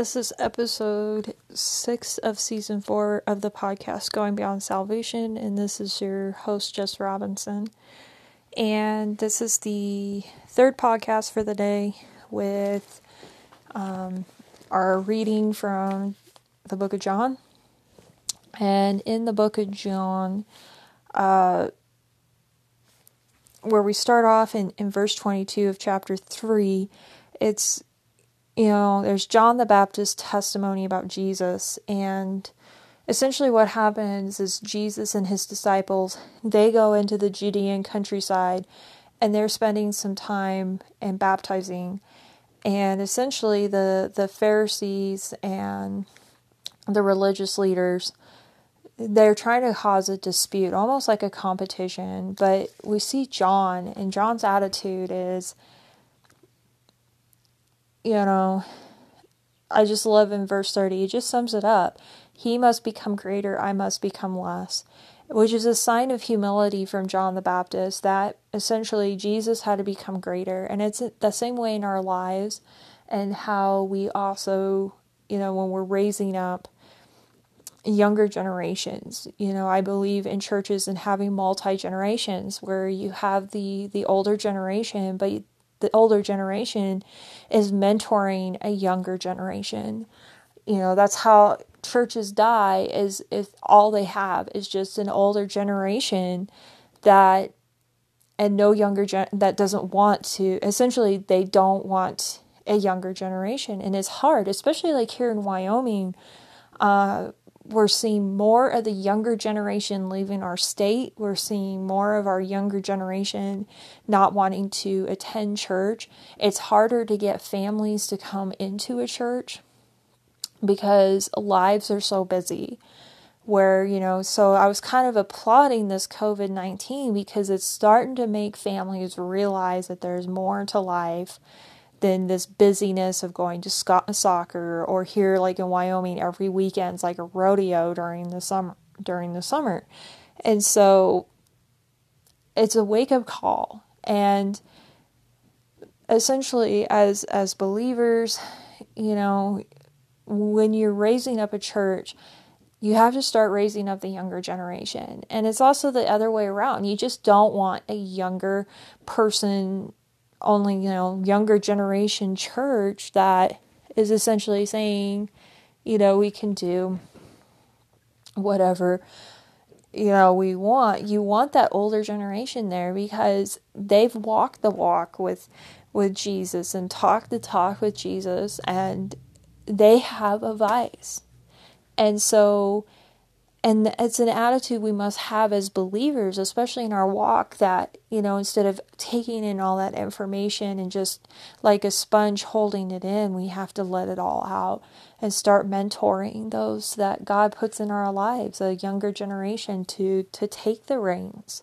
This is episode six of season four of the podcast Going Beyond Salvation, and this is your host, Jess Robinson. And this is the third podcast for the day with um, our reading from the book of John. And in the book of John, uh, where we start off in, in verse 22 of chapter 3, it's you know, there's John the Baptist's testimony about Jesus and essentially what happens is Jesus and his disciples, they go into the Judean countryside and they're spending some time and baptizing. And essentially the the Pharisees and the religious leaders they're trying to cause a dispute almost like a competition. But we see John and John's attitude is you know, I just love in verse 30, it just sums it up. He must become greater, I must become less, which is a sign of humility from John the Baptist that essentially Jesus had to become greater. And it's the same way in our lives and how we also, you know, when we're raising up younger generations. You know, I believe in churches and having multi generations where you have the the older generation, but the older generation is mentoring a younger generation. You know, that's how churches die is if all they have is just an older generation that and no younger gen that doesn't want to essentially they don't want a younger generation and it's hard especially like here in Wyoming uh, we're seeing more of the younger generation leaving our state. We're seeing more of our younger generation not wanting to attend church. It's harder to get families to come into a church because lives are so busy. Where, you know, so I was kind of applauding this COVID 19 because it's starting to make families realize that there's more to life than this busyness of going to soccer or here like in Wyoming every weekend's like a rodeo during the summer during the summer. And so it's a wake up call and essentially as as believers, you know, when you're raising up a church, you have to start raising up the younger generation. And it's also the other way around. You just don't want a younger person only, you know, younger generation church that is essentially saying, you know, we can do whatever you know we want. You want that older generation there because they've walked the walk with with Jesus and talked the talk with Jesus and they have a vice. And so and it's an attitude we must have as believers especially in our walk that you know instead of taking in all that information and just like a sponge holding it in we have to let it all out and start mentoring those that god puts in our lives a younger generation to to take the reins.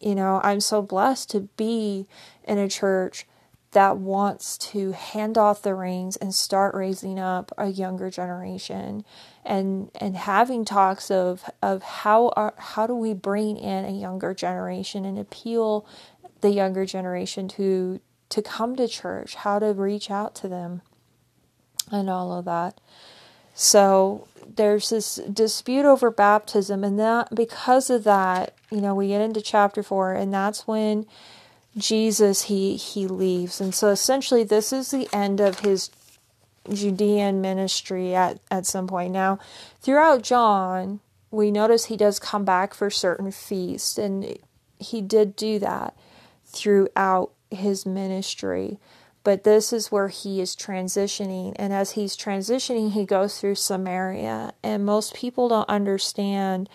You know i'm so blessed to be in a church that wants to hand off the reins and start raising up a younger generation and and having talks of of how are, how do we bring in a younger generation and appeal the younger generation to to come to church how to reach out to them and all of that. So there's this dispute over baptism and that because of that you know we get into chapter 4 and that's when Jesus he he leaves. And so essentially this is the end of his Judean ministry at, at some point. Now, throughout John, we notice he does come back for certain feasts, and he did do that throughout his ministry. But this is where he is transitioning, and as he's transitioning, he goes through Samaria, and most people don't understand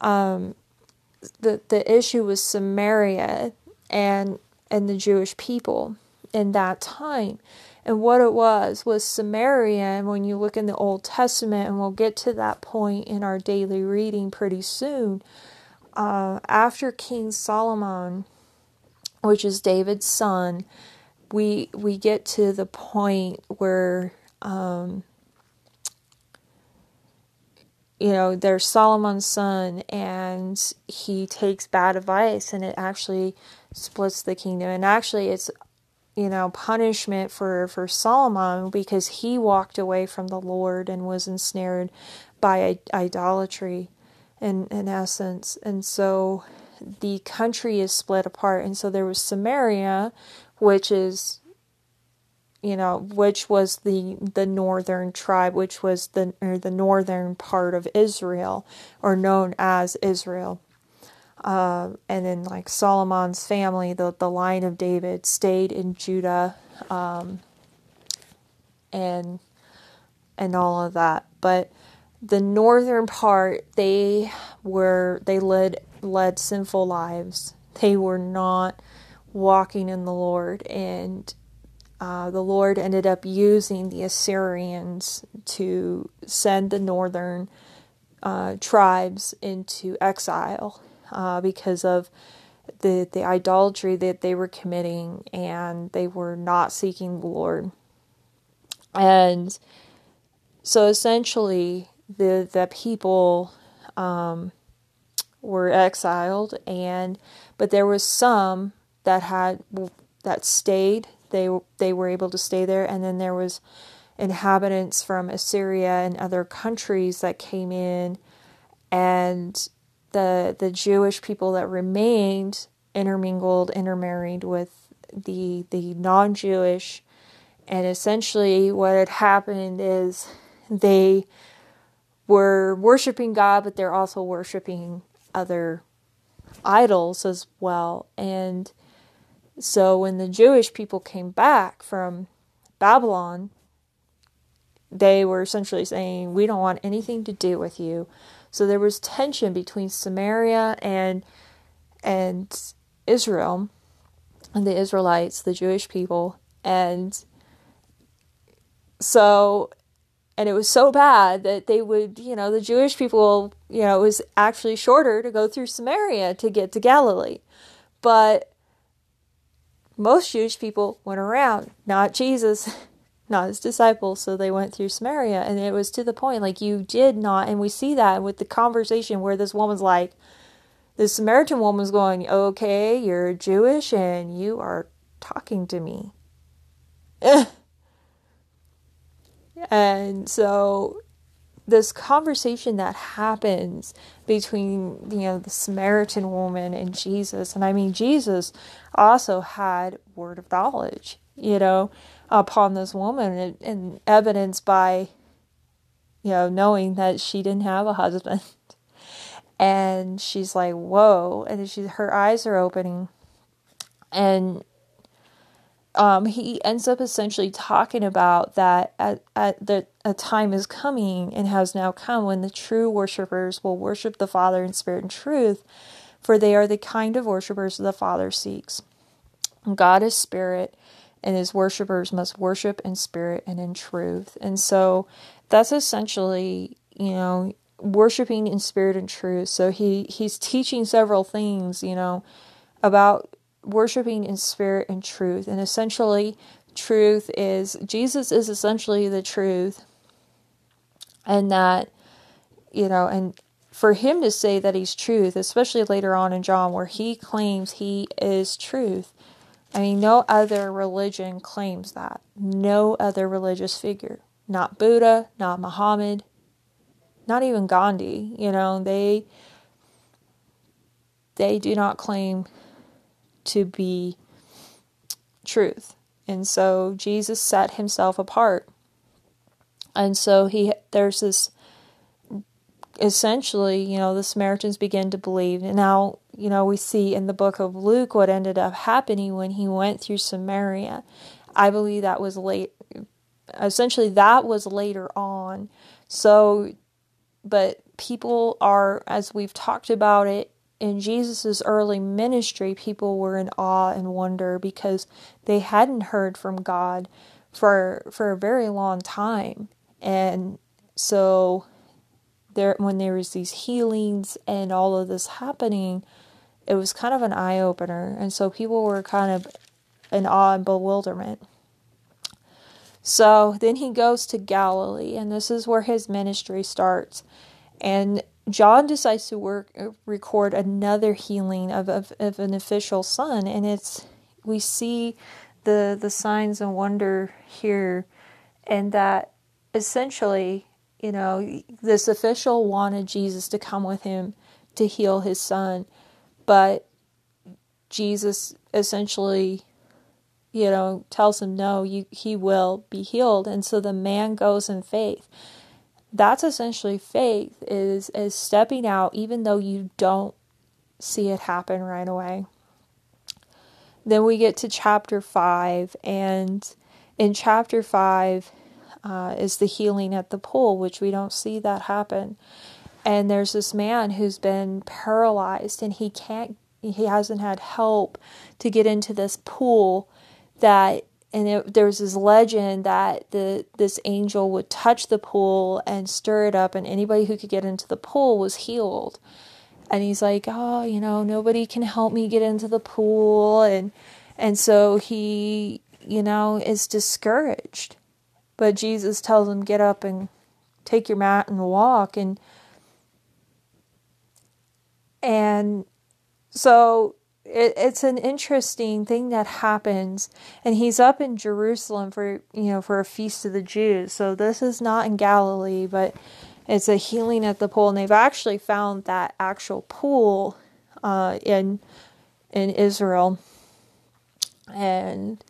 um, the the issue with Samaria and and the Jewish people in that time. And what it was was Samaria, when you look in the Old Testament, and we'll get to that point in our daily reading pretty soon, uh, after King Solomon, which is David's son, we we get to the point where um, you know, there's Solomon's son, and he takes bad advice, and it actually splits the kingdom. And actually, it's, you know, punishment for, for Solomon because he walked away from the Lord and was ensnared by idolatry in, in essence. And so the country is split apart. And so there was Samaria, which is, you know, which was the the northern tribe, which was the or the northern part of Israel, or known as Israel. Uh, and then like Solomon's family, the the line of David stayed in Judah, um, and and all of that. But the northern part, they were they led led sinful lives. They were not walking in the Lord, and uh, the Lord ended up using the Assyrians to send the northern uh, tribes into exile uh, because of the the idolatry that they were committing, and they were not seeking the Lord. And so essentially, the the people um, were exiled, and but there was some that had that stayed. They they were able to stay there, and then there was inhabitants from Assyria and other countries that came in, and the the Jewish people that remained intermingled, intermarried with the the non-Jewish, and essentially what had happened is they were worshiping God, but they're also worshiping other idols as well. And so when the Jewish people came back from Babylon, they were essentially saying, We don't want anything to do with you. So there was tension between Samaria and and Israel and the Israelites, the Jewish people. And so and it was so bad that they would, you know, the Jewish people, you know, it was actually shorter to go through Samaria to get to Galilee. But most Jewish people went around, not Jesus, not his disciples, so they went through Samaria. And it was to the point, like, you did not, and we see that with the conversation where this woman's like, the Samaritan woman's going, okay, you're Jewish and you are talking to me. And so this conversation that happens between you know the Samaritan woman and Jesus. And I mean Jesus also had word of knowledge you know upon this woman and, and evidenced by you know knowing that she didn't have a husband. And she's like whoa. And she her eyes are opening. And um, he ends up essentially talking about that at, at the a time is coming and has now come when the true worshippers will worship the Father in spirit and truth, for they are the kind of worshippers the Father seeks. God is spirit, and his worshippers must worship in spirit and in truth. And so that's essentially, you know, worshiping in spirit and truth. So he he's teaching several things, you know, about worshiping in spirit and truth. And essentially, truth is Jesus is essentially the truth. And that, you know, and for him to say that he's truth, especially later on in John, where he claims he is truth, I mean, no other religion claims that. No other religious figure. Not Buddha, not Muhammad, not even Gandhi. You know, they they do not claim to be truth. And so Jesus set himself apart. And so he there's this essentially, you know, the Samaritans begin to believe. And now, you know, we see in the book of Luke what ended up happening when he went through Samaria. I believe that was late essentially that was later on. So but people are as we've talked about it in Jesus' early ministry, people were in awe and wonder because they hadn't heard from God for for a very long time. And so there when there was these healings and all of this happening, it was kind of an eye opener. And so people were kind of in awe and bewilderment. So then he goes to Galilee, and this is where his ministry starts. And John decides to work uh, record another healing of, of, of an official son, and it's we see the the signs and wonder here and that essentially you know this official wanted Jesus to come with him to heal his son but Jesus essentially you know tells him no you he will be healed. And so the man goes in faith that's essentially faith is is stepping out even though you don't see it happen right away then we get to chapter 5, and in chapter 5 uh, is the healing at the pool, which we don't see that happen. And there's this man who's been paralyzed, and he can't, he hasn't had help to get into this pool that and it, there's this legend that the this angel would touch the pool and stir it up and anybody who could get into the pool was healed and he's like, "Oh, you know, nobody can help me get into the pool." And and so he, you know, is discouraged. But Jesus tells him, "Get up and take your mat and walk." And and so it, it's an interesting thing that happens. And he's up in jerusalem for you know for a feast of the jews. So this is not in galilee but it's a healing at the pool, and they've actually found that actual pool uh, in in Israel, and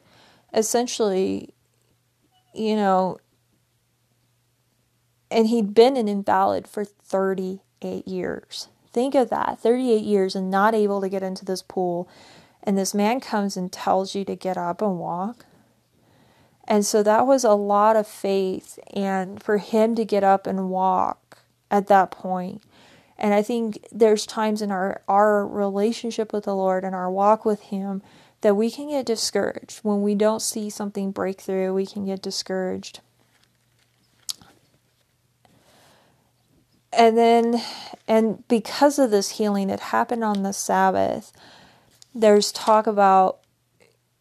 essentially, you know, and he'd been an invalid for 38 years. Think of that 38 years and not able to get into this pool. And this man comes and tells you to get up and walk. And so that was a lot of faith. And for him to get up and walk at that point. and I think there's times in our, our relationship with the Lord and our walk with Him that we can get discouraged. When we don't see something break through, we can get discouraged. And then, and because of this healing, it happened on the Sabbath. There's talk about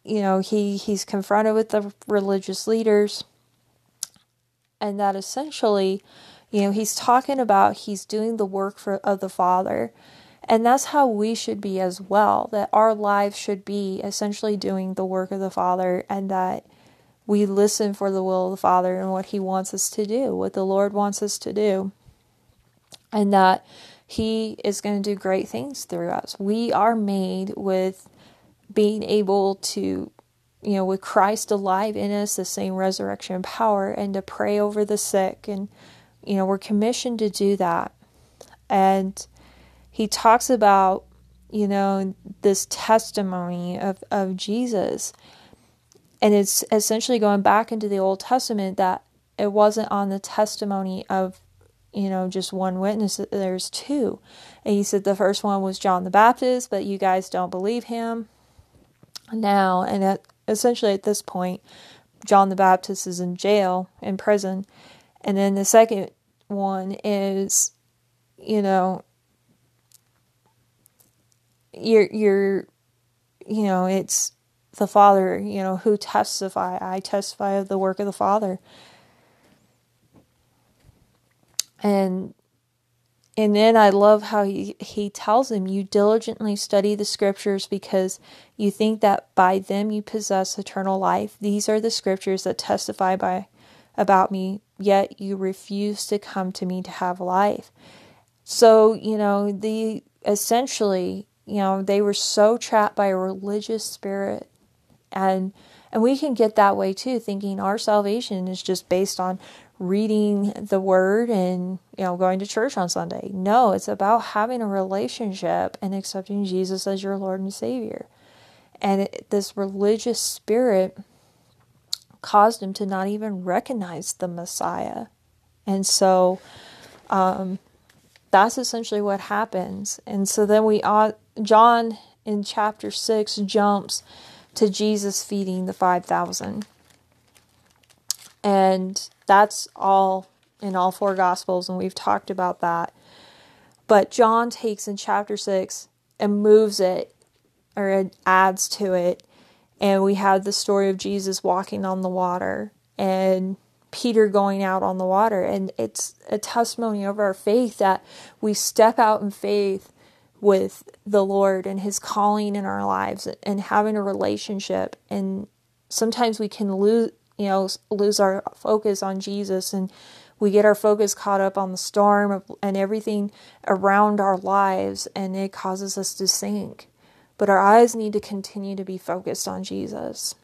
you know, he, he's confronted with the religious leaders, and that essentially, you know, he's talking about he's doing the work for, of the Father. And that's how we should be as well, that our lives should be essentially doing the work of the Father, and that we listen for the will of the Father and what He wants us to do, what the Lord wants us to do, and that He is going to do great things through us. We are made with being able to, you know, with Christ alive in us, the same resurrection power, and to pray over the sick. And, you know, we're commissioned to do that. And he talks about, you know, this testimony of, of Jesus. And it's essentially going back into the Old Testament that it wasn't on the testimony of you know, just one witness. There's two. And he said the first one was John the Baptist, but you guys don't believe him now, and at, essentially at this point, John the Baptist is in jail, in prison. And then the second one is, you know, you're, you're, you know, it's the Father, you know, who testify. I testify of the work of the Father. And and then I love how he, he tells him, You diligently study the scriptures because you think that by them you possess eternal life. These are the scriptures that testify by about me, yet you refuse to come to me to have life. So, you know, the essentially, you know, they were so trapped by a religious spirit and and we can get that way too, thinking our salvation is just based on reading the word and you know going to church on Sunday. No, it's about having a relationship and accepting Jesus as your Lord and Savior. And it, this religious spirit caused him to not even recognize the Messiah. And so um, that's essentially what happens. And so then we uh, John in chapter 6 jumps to Jesus feeding the 5000. And that's all in all four Gospels, and we've talked about that. But John takes in chapter 6 and moves it or adds to it. And we have the story of Jesus walking on the water and Peter going out on the water. And it's a testimony of our faith that we step out in faith with the Lord and His calling in our lives and having a relationship. And sometimes we can lose, you know, lose our focus on Jesus and we get our focus caught up on the storm and everything around our lives and it causes us to sink. But our eyes need to continue to be focused on Jesus.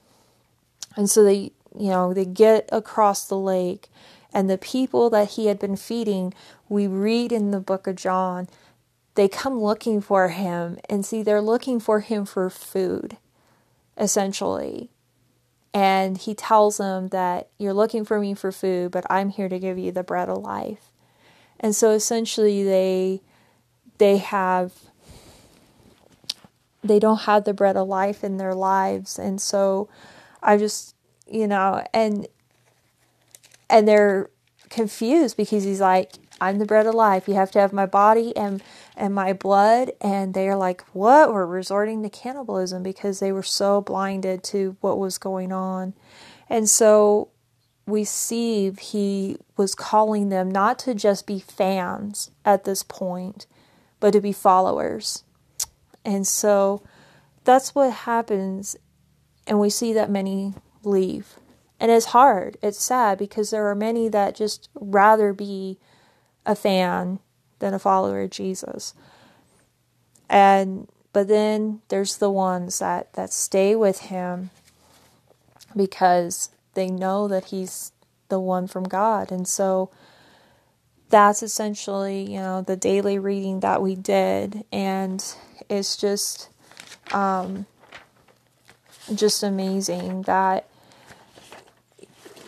And so they, you know, they get across the lake and the people that he had been feeding, we read in the book of John, they come looking for him and see they're looking for him for food, essentially. And he tells them that you're looking for me for food, but I'm here to give you the bread of life. And so essentially they they have they don't have the bread of life in their lives. And so I just you know, and and they're confused because he's like, I'm the bread of life. You have to have my body and and my blood. And they are like, what? We're resorting to cannibalism because they were so blinded to what was going on. And so we see he was calling them not to just be fans at this point, but to be followers. And so that's what happens. And we see that many leave. And it's hard. It's sad because there are many that just rather be a fan than a follower of Jesus. And but then there's the ones that that stay with him because they know that he's the one from God. And so that's essentially, you know, the daily reading that we did and it's just um just amazing that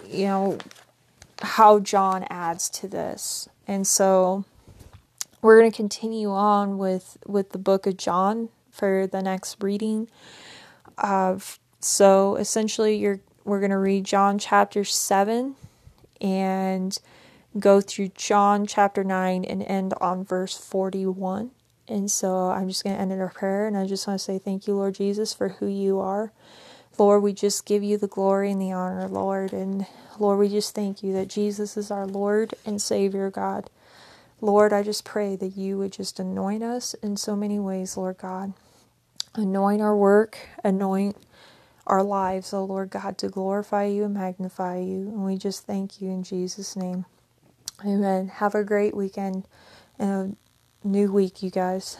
you know how John adds to this. And so we're going to continue on with with the book of John for the next reading. Of so essentially, you're we're going to read John chapter seven and go through John chapter nine and end on verse forty one. And so I'm just going to end in a prayer, and I just want to say thank you, Lord Jesus, for who you are. Lord, we just give you the glory and the honor, Lord. And Lord, we just thank you that Jesus is our Lord and Savior, God. Lord, I just pray that you would just anoint us in so many ways, Lord God. Anoint our work, anoint our lives, oh Lord God, to glorify you and magnify you. And we just thank you in Jesus' name. Amen. Have a great weekend and a new week, you guys.